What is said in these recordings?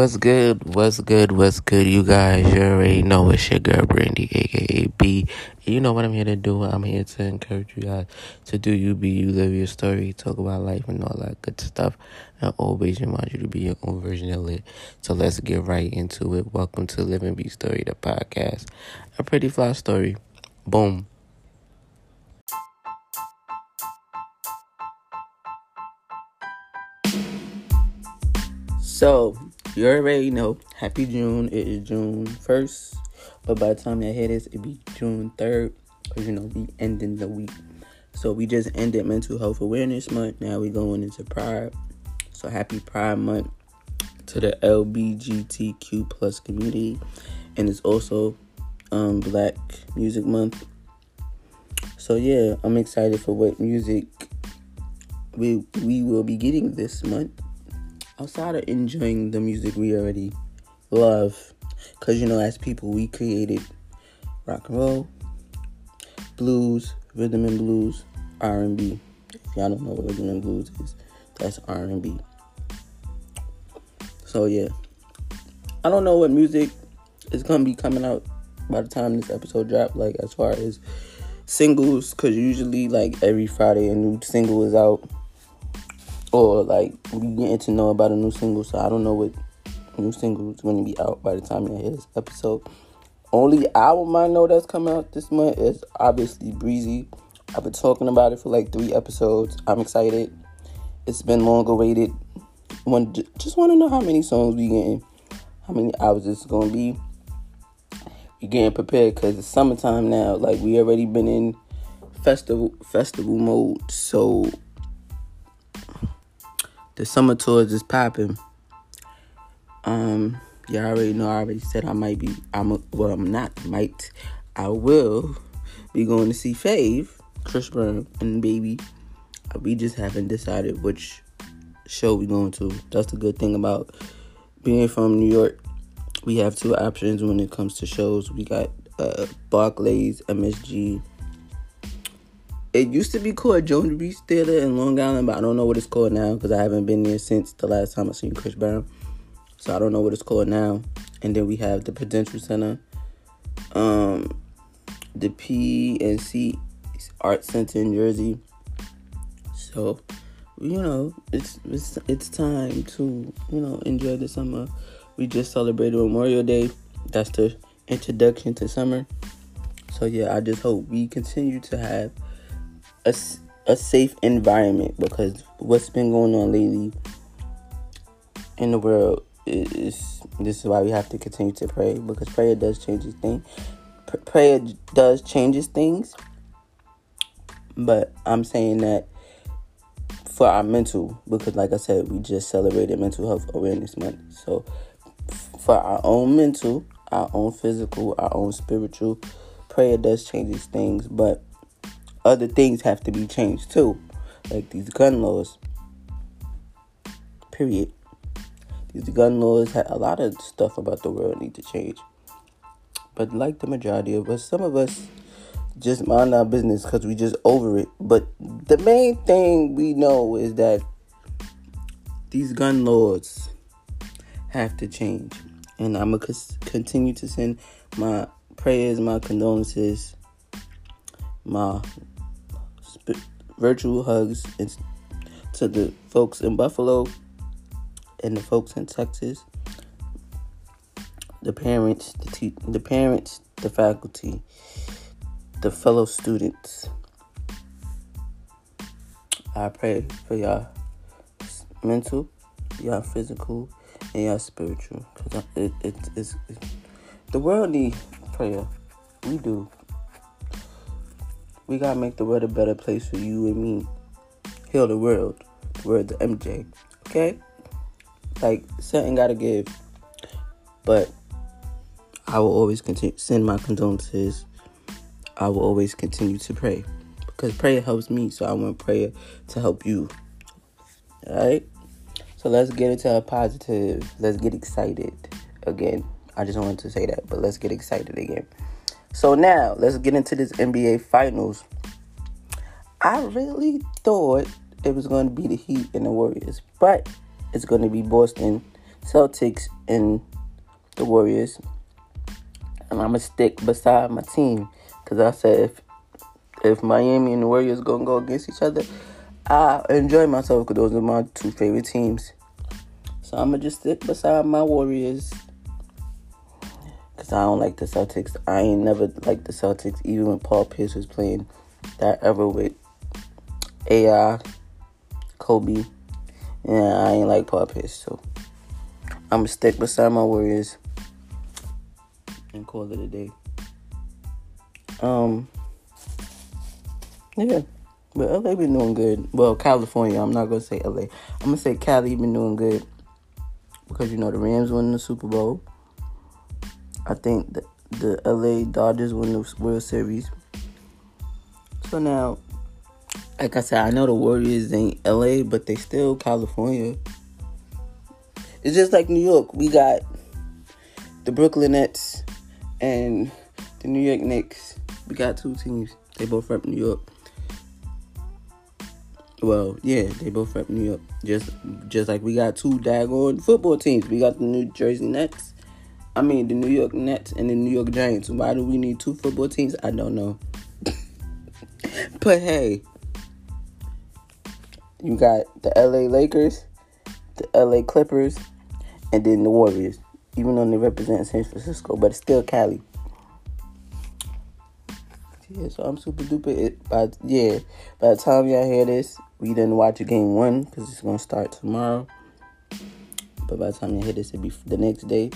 What's good? What's good? What's good? You guys, you already know it's your girl Brandy, aka B. You know what I'm here to do. I'm here to encourage you guys to do you, be you, live your story, talk about life, and all that good stuff. And always remind you to be your own version of it. So let's get right into it. Welcome to Live and Be Story, the podcast. A pretty fly story. Boom. So, you already know, happy June. It is June 1st. But by the time I hear this, it'll be June 3rd. Because, you know, we ending the week. So, we just ended Mental Health Awareness Month. Now we going into Pride. So, happy Pride Month to the LBGTQ plus community. And it's also um, Black Music Month. So, yeah, I'm excited for what music we, we will be getting this month outside of enjoying the music we already love, because you know, as people, we created rock and roll, blues, rhythm and blues, R and B. If y'all don't know what rhythm and blues is, that's R and B. So yeah, I don't know what music is gonna be coming out by the time this episode drop. Like as far as singles, because usually like every Friday a new single is out or like we getting to know about a new single. So I don't know what new single is going to be out by the time you hear this episode. Only album I know that's coming out this month is obviously Breezy. I've been talking about it for like three episodes. I'm excited. It's been long awaited. One just want to know how many songs we getting, how many hours it's gonna be. We getting prepared because it's summertime now. Like we already been in festival festival mode, so the summer tours is popping. Um, y'all already know. I already said I might be. I'm. A, well, I'm not. Might. I will be going to see Fave, Chris Brown, and Baby. We just haven't decided which show we going to. That's the good thing about being from New York. We have two options when it comes to shows. We got uh, Barclays, MSG, it used to be called Jones Beach Theater in Long Island, but I don't know what it's called now because I haven't been there since the last time I seen Chris Brown. So I don't know what it's called now. And then we have the Prudential Center, um, the PNC Art Center in Jersey. So, you know, it's it's it's time to you know enjoy the summer. We just celebrated Memorial Day. That's the introduction to summer. So yeah, I just hope we continue to have a, a safe environment because what's been going on lately in the world is this is why we have to continue to pray because prayer does change things. prayer does changes things, but I'm saying that for our mental because, like I said, we just celebrated Mental Health Awareness Month. So for our own mental, our own physical, our own spiritual, prayer does changes things, but other things have to be changed too, like these gun laws. Period. These gun laws a lot of stuff about the world need to change. But like the majority of us, some of us just mind our business because we just over it. But the main thing we know is that these gun laws have to change. And I'm going to continue to send my prayers, my condolences, my virtual hugs to the folks in Buffalo and the folks in Texas, the parents, the te- the parents, the faculty, the fellow students. I pray for y'all mental, y'all physical, and y'all spiritual. Cause it, it, it's, it's the world needs prayer. We do. We gotta make the world a better place for you and me. Heal the world. The word the MJ. Okay? Like something gotta give. But I will always continue send my condolences. I will always continue to pray. Because prayer helps me, so I want prayer to help you. Alright? So let's get into a positive. Let's get excited again. I just wanted to say that, but let's get excited again. So now let's get into this NBA Finals. I really thought it was going to be the Heat and the Warriors, but it's going to be Boston Celtics and the Warriors. And I'm gonna stick beside my team because I said if if Miami and the Warriors gonna go against each other, I enjoy myself because those are my two favorite teams. So I'm gonna just stick beside my Warriors I don't like the Celtics. I ain't never liked the Celtics, even when Paul Pierce was playing that ever with AI, Kobe. Yeah, I ain't like Paul Pierce, so I'm gonna stick beside my Warriors and call it a day. Um, yeah, but LA been doing good. Well, California, I'm not gonna say LA. I'm gonna say Cali been doing good because you know the Rams won the Super Bowl. I think the, the LA Dodgers won the World Series. So now like I said, I know the Warriors ain't LA, but they still California. It's just like New York. We got the Brooklyn Nets and the New York Knicks. We got two teams. They both from New York. Well, yeah, they both from New York. Just just like we got two daggone football teams. We got the New Jersey Nets. I mean the New York Nets and the New York Giants. Why do we need two football teams? I don't know. but hey, you got the LA Lakers, the LA Clippers, and then the Warriors. Even though they represent San Francisco, but it's still Cali. Yeah, so I'm super duper. But yeah, by the time y'all hear this, we didn't watch game one because it's gonna start tomorrow. But by the time you hear this, it'll be the next day.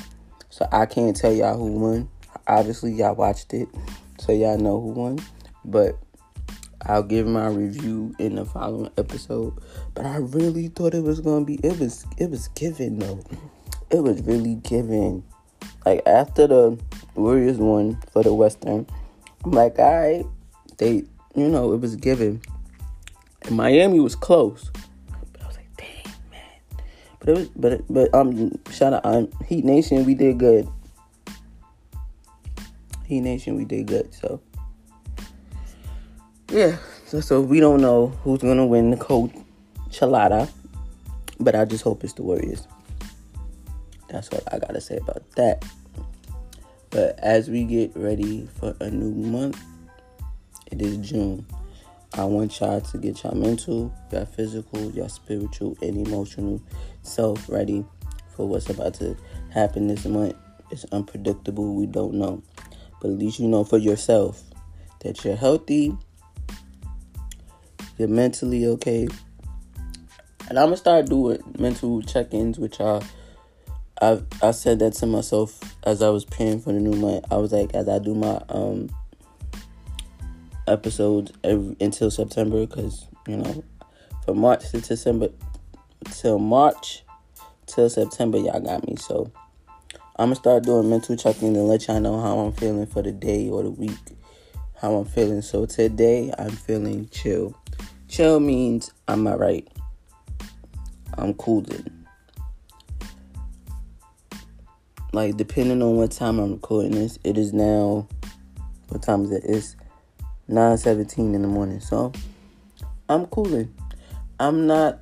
So I can't tell y'all who won. Obviously, y'all watched it, so y'all know who won. But I'll give my review in the following episode. But I really thought it was gonna be it was it was given though. It was really given. Like after the Warriors won for the Western, I'm like, alright, they you know, it was given. And Miami was close. But it was but but um shout out um Heat Nation, we did good. Heat Nation, we did good, so yeah, so, so we don't know who's gonna win the coach Chalada, but I just hope it's the Warriors. That's what I gotta say about that. But as we get ready for a new month, it is June. I want y'all to get y'all mental, y'all physical, y'all spiritual, and emotional self ready for what's about to happen this month. It's unpredictable, we don't know. But at least you know for yourself that you're healthy, you're mentally okay. And I'm gonna start doing mental check-ins with y'all. I I said that to myself as I was praying for the new month. I was like, as I do my um episodes every, until September, because you know, from March to December, till March till September, y'all got me. So I'm gonna start doing mental check-ins and let y'all know how I'm feeling for the day or the week, how I'm feeling. So today I'm feeling chill. Chill means I'm alright. I'm cooling. Like depending on what time I'm recording this, it is now what time is it? It's 9:17 in the morning. So I'm cooling. I'm not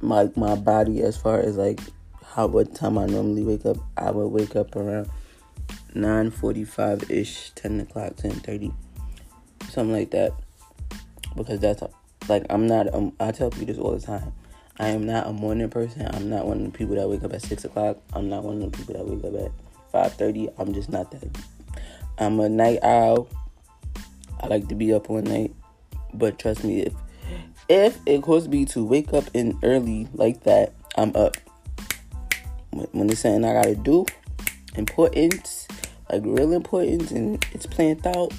my, my body as far as like how what time I normally wake up. I would wake up around 9:45 ish, 10 o'clock, 10:30, something like that, because that's like I'm not. Um, I tell people this all the time. I am not a morning person. I'm not one of the people that wake up at six o'clock. I'm not one of the people that wake up at five thirty. I'm just not that. I'm a night owl. I like to be up all night. But trust me, if if it causes me to wake up in early like that, I'm up. When it's something I gotta do, important, like real important, and it's planned out,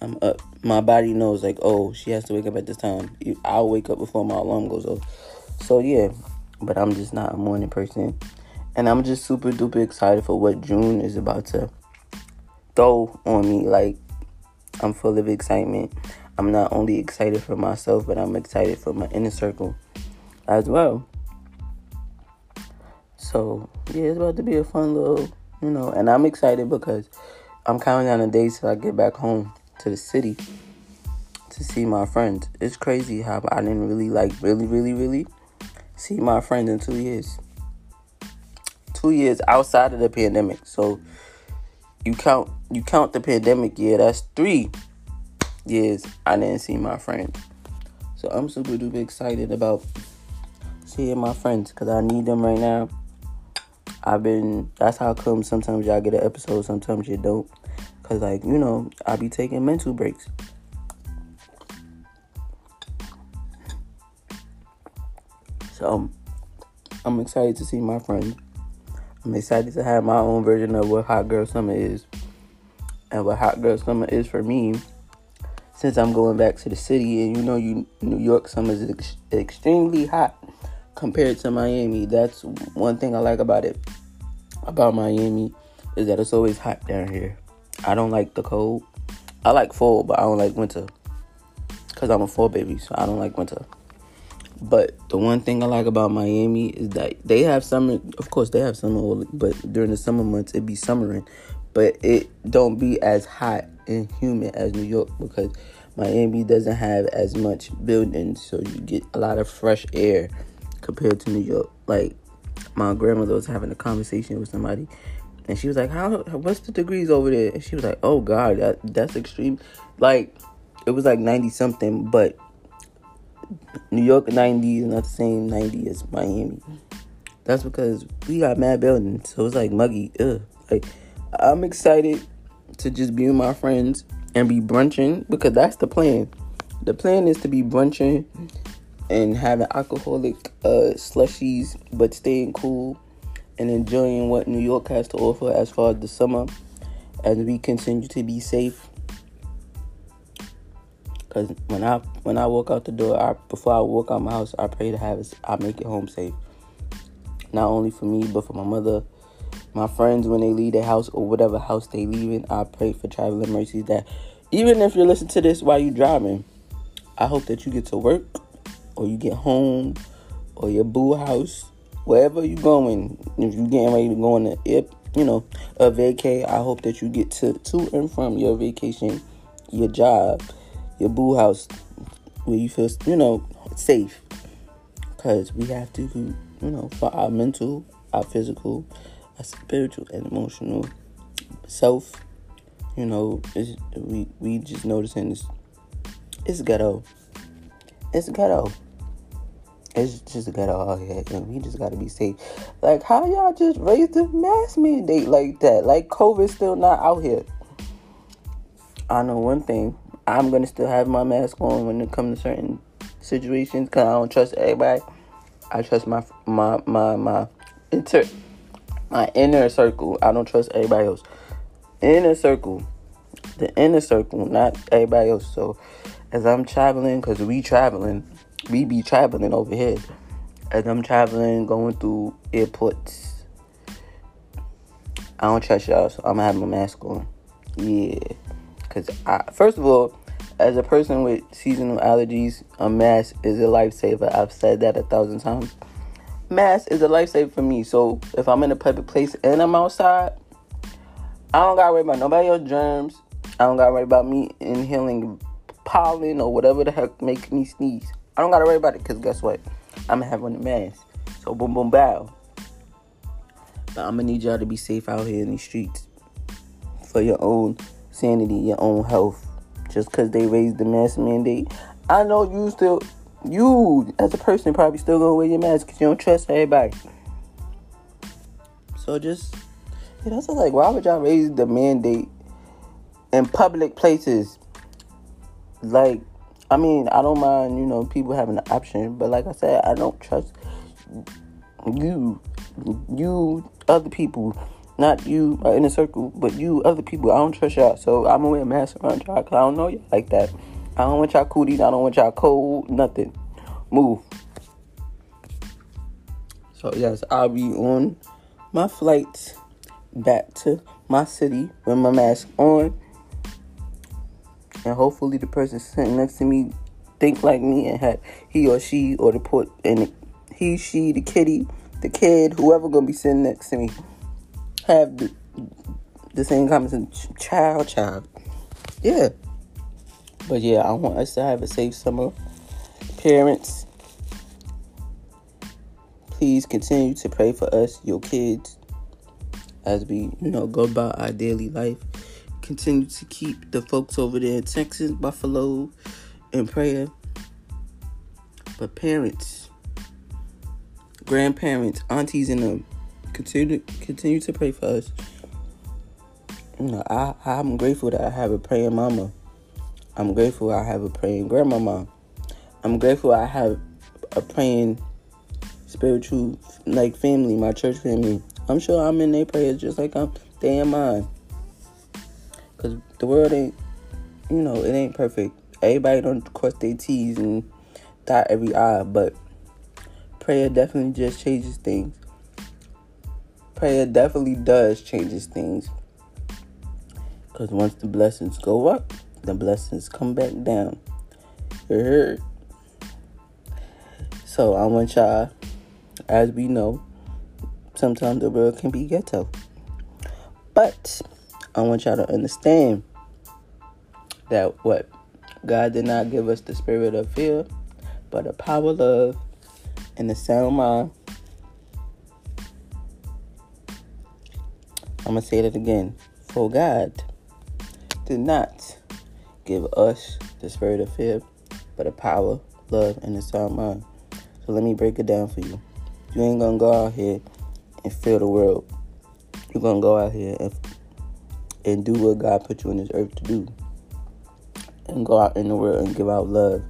I'm up. My body knows like, oh, she has to wake up at this time. I'll wake up before my alarm goes off. So yeah, but I'm just not a morning person, and I'm just super duper excited for what June is about to throw on me. Like I'm full of excitement. I'm not only excited for myself, but I'm excited for my inner circle as well. So yeah, it's about to be a fun little, you know, and I'm excited because I'm counting down the days till I get back home to the city to see my friends. It's crazy how I didn't really like really, really, really see my friends in two years. two years outside of the pandemic. So you count you count the pandemic year, that's three years I didn't see my friends. So I'm super duper excited about seeing my friends because I need them right now. I've been that's how come sometimes y'all get an episode, sometimes you don't. Cause like, you know, I be taking mental breaks. So I'm excited to see my friends. I'm excited to have my own version of what Hot Girl Summer is. And what Hot Girl Summer is for me, since I'm going back to the city, and you know, you New York summer is ex- extremely hot compared to Miami. That's one thing I like about it. About Miami is that it's always hot down here. I don't like the cold. I like fall, but I don't like winter. Cause I'm a fall baby, so I don't like winter. But the one thing I like about Miami is that they have summer. Of course, they have summer, but during the summer months, it be summering. But it don't be as hot and humid as New York because Miami doesn't have as much buildings, so you get a lot of fresh air compared to New York. Like my grandmother was having a conversation with somebody, and she was like, "How? What's the degrees over there?" And she was like, "Oh God, that that's extreme." Like it was like ninety something, but New York 90 is not the same 90 as Miami. That's because we got mad buildings, so it's like muggy. Ugh. Like I'm excited to just be with my friends and be brunching because that's the plan. The plan is to be brunching and having alcoholic uh, slushies, but staying cool and enjoying what New York has to offer as far as the summer as we continue to be safe Cause when I when I walk out the door, I before I walk out my house, I pray to have I make it home safe. Not only for me, but for my mother, my friends when they leave their house or whatever house they leaving. I pray for traveling mercies that even if you're listening to this while you're driving, I hope that you get to work or you get home or your boo house, wherever you're going. If you're getting ready to go on a you know a vacay, I hope that you get to to and from your vacation, your job your boo house where you feel, you know, safe. Because we have to, you know, for our mental, our physical, our spiritual, and emotional self, you know, we, we just noticing this. It's ghetto. It's ghetto. It's just ghetto out here, and we just gotta be safe. Like, how y'all just raised the mask mandate like that? Like, COVID's still not out here. I know one thing I'm gonna still have my mask on when it comes to certain situations because I don't trust everybody. I trust my my my my inter my inner circle. I don't trust everybody else. Inner circle, the inner circle, not everybody else. So as I'm traveling, cause we traveling, we be traveling over here. As I'm traveling, going through airports, I don't trust y'all, so I'm gonna have my mask on. Yeah. Because, first of all, as a person with seasonal allergies, a mask is a lifesaver. I've said that a thousand times. Mask is a lifesaver for me. So if I'm in a public place and I'm outside, I don't gotta worry about nobody else germs. I don't gotta worry about me inhaling pollen or whatever the heck make me sneeze. I don't gotta worry about it because guess what? I'm gonna have mask. So boom boom bow. But I'm gonna need y'all to be safe out here in these streets for your own sanity, your own health. Just because they raised the mask mandate, I know you still, you as a person probably still gonna wear your mask because you don't trust everybody. So just, yeah, that's like, why would y'all raise the mandate in public places? Like, I mean, I don't mind, you know, people having the option, but like I said, I don't trust you, you, other people not you uh, in a circle, but you, other people. I don't trust y'all, so I'm gonna wear a mask around y'all because I don't know y'all like that. I don't want y'all cooties. I don't want y'all cold. Nothing. Move. So yes, I'll be on my flight back to my city with my mask on, and hopefully the person sitting next to me think like me and had he or she or the put and he, she, the kitty, the kid, whoever gonna be sitting next to me have the, same comments child, child. Yeah. But yeah, I want us to have a safe summer. Parents, please continue to pray for us, your kids, as we, you know, go about our daily life. Continue to keep the folks over there in Texas, Buffalo, in prayer. But parents, grandparents, aunties, and them continue continue to pray for us. You know, I I'm grateful that I have a praying mama. I'm grateful I have a praying grandmama. I'm grateful I have a praying spiritual like family, my church family. I'm sure I'm in their prayers just like I'm they in mine. Cause the world ain't, you know, it ain't perfect. Everybody don't cross their T's and dot every I, but prayer definitely just changes things. Prayer definitely does changes things. Cause once the blessings go up, the blessings come back down. So I want y'all, as we know, sometimes the world can be ghetto. But I want y'all to understand that what God did not give us the spirit of fear, but a power, of love, and a sound mind. I'm gonna say that again. For God did not give us the spirit of fear, but a power, love, and a sound mind. So let me break it down for you. You ain't gonna go out here and fill the world. You're gonna go out here and, and do what God put you on this earth to do. And go out in the world and give out love.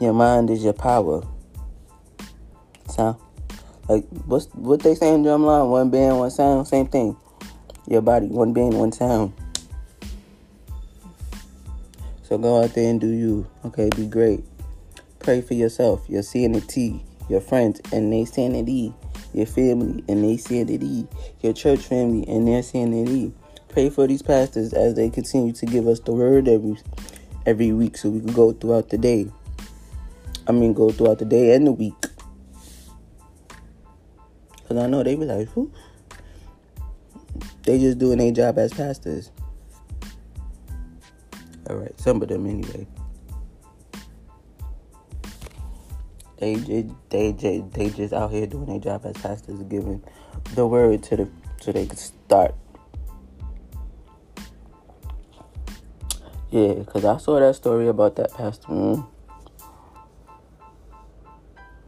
Your mind is your power. Sound? Like what's what they say in drumline? One band, one sound, same thing. Your body, one band, one sound. So go out there and do you. Okay, be great. Pray for yourself, your sanity, your friends and their sanity, your family and their sanity, your church family and their sanity. Pray for these pastors as they continue to give us the word every every week so we can go throughout the day. I mean go throughout the day and the week. Cause I know they be like, Who? They just doing their job as pastors. All right, some of them anyway. They just they just they just out here doing their job as pastors, giving the word to the so they can start. Yeah, cause I saw that story about that pastor. Mm.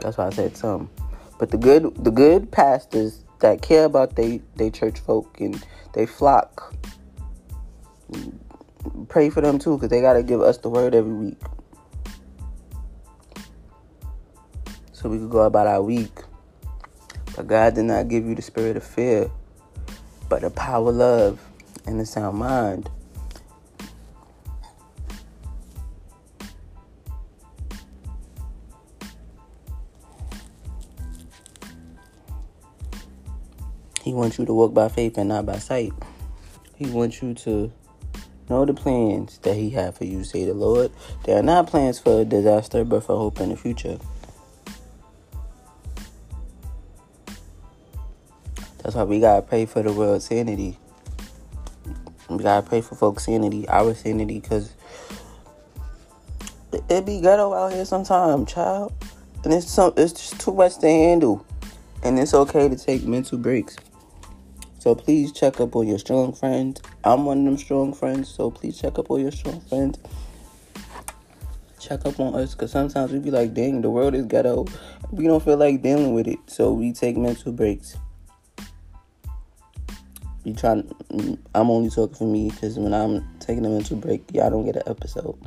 That's why I said some. But the good the good pastors that care about they they church folk and they flock pray for them too because they got to give us the word every week. So we could go about our week. But God did not give you the spirit of fear, but the power of love and the sound mind. Wants you to walk by faith and not by sight. He wants you to Know the plans that He had for you, say the Lord. They are not plans for disaster, but for hope in the future. That's why we gotta pray for the world's sanity. We gotta pray for folks' sanity, our sanity, because it be ghetto out here sometimes, child. And it's some, it's just too much to handle. And it's okay to take mental breaks. So please check up on your strong friends. I'm one of them strong friends, so please check up on your strong friends. Check up on us, cause sometimes we be like, dang, the world is ghetto. We don't feel like dealing with it, so we take mental breaks. We try. I'm only talking for me, cause when I'm taking a mental break, y'all don't get an episode.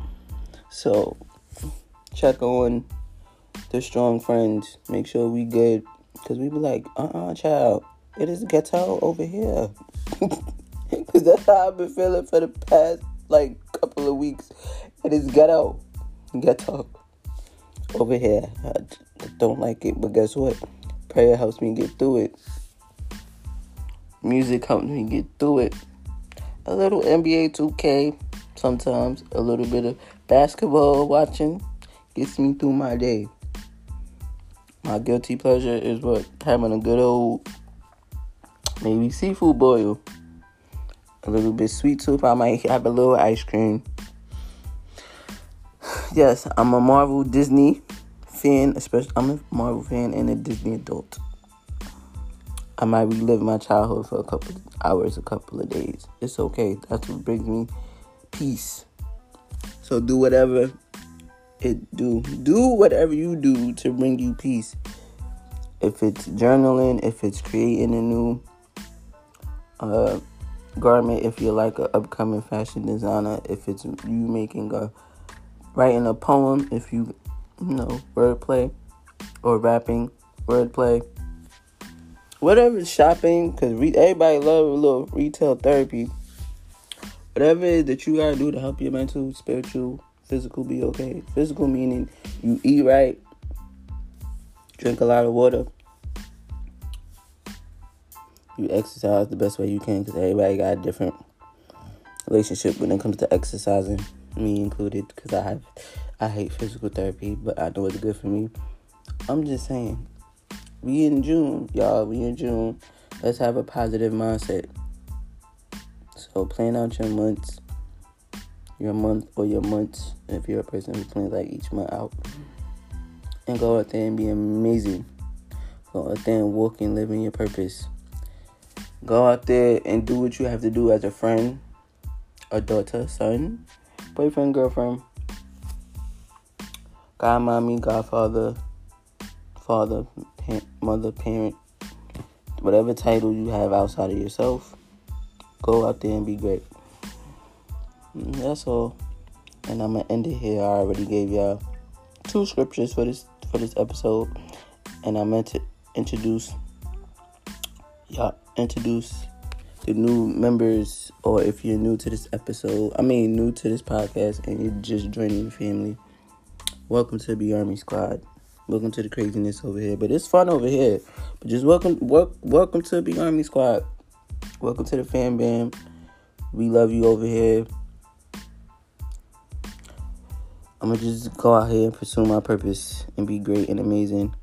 So check on the strong friends. Make sure we good, cause we be like, uh, uh-uh, uh child it is ghetto over here. Cause that's how I've been feeling for the past like couple of weeks. It is ghetto, ghetto over here. I don't like it, but guess what? Prayer helps me get through it. Music helps me get through it. A little NBA 2K, sometimes a little bit of basketball watching gets me through my day. My guilty pleasure is what having a good old maybe seafood boil, a little bit sweet tooth. I might have a little ice cream. Yes, I'm a Marvel Disney fan, especially I'm a Marvel fan and a Disney adult. I might relive my childhood for a couple hours, a couple of days. It's okay. That's what brings me peace. So do whatever it do. Do whatever you do to bring you peace. If it's journaling, if it's creating a new uh, garment, if you're like an upcoming fashion designer, if it's you making a writing a poem, if you you know wordplay or rapping wordplay whatever shopping, because re- everybody love a little retail therapy. Whatever it is that you gotta do to help your mental, spiritual, physical be okay. Physical meaning you eat right, drink a lot of water, you exercise the best way you can, because everybody got a different relationship when it comes to exercising, me included, because I have I hate physical therapy, but I know it's good for me. I'm just saying, we in June, y'all. We in June. Let's have a positive mindset. So plan out your months, your month or your months. If you're a person who plans like each month out, and go out there and be amazing. Go out there and walk and live in your purpose. Go out there and do what you have to do as a friend, a daughter, son, boyfriend, girlfriend, godmommy, godfather, father, mother, parent, whatever title you have outside of yourself, go out there and be great. Mm, that's all. And I'm gonna end it here. I already gave y'all two scriptures for this for this episode, and I meant to introduce y'all introduce the new members, or if you're new to this episode, I mean new to this podcast, and you're just joining the family. Welcome to the Army Squad. Welcome to the craziness over here. But it's fun over here. But just welcome wel- welcome to the Army Squad. Welcome to the fan bam. We love you over here. I'm gonna just go out here and pursue my purpose and be great and amazing.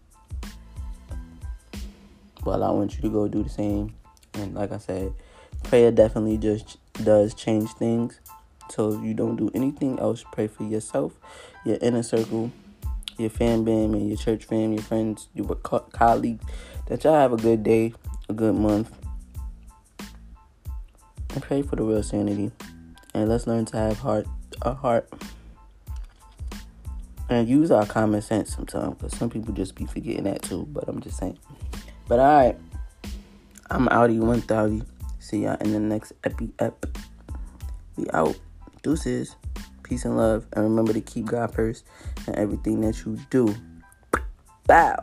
Well, I want you to go do the same. And like I said, prayer definitely just does change things. So if you don't do anything else, pray for yourself, your inner circle, your fan bam and your church fam, your friends, your co- colleagues, that y'all have a good day, a good month. And pray for the real sanity. And let's learn to have heart a heart. And use our common sense sometimes, because some people just be forgetting that too. But I'm just saying. But alright. I'm Audi 1000. See y'all in the next epi ep. We out. Deuces. Peace and love. And remember to keep God first in everything that you do. Bow.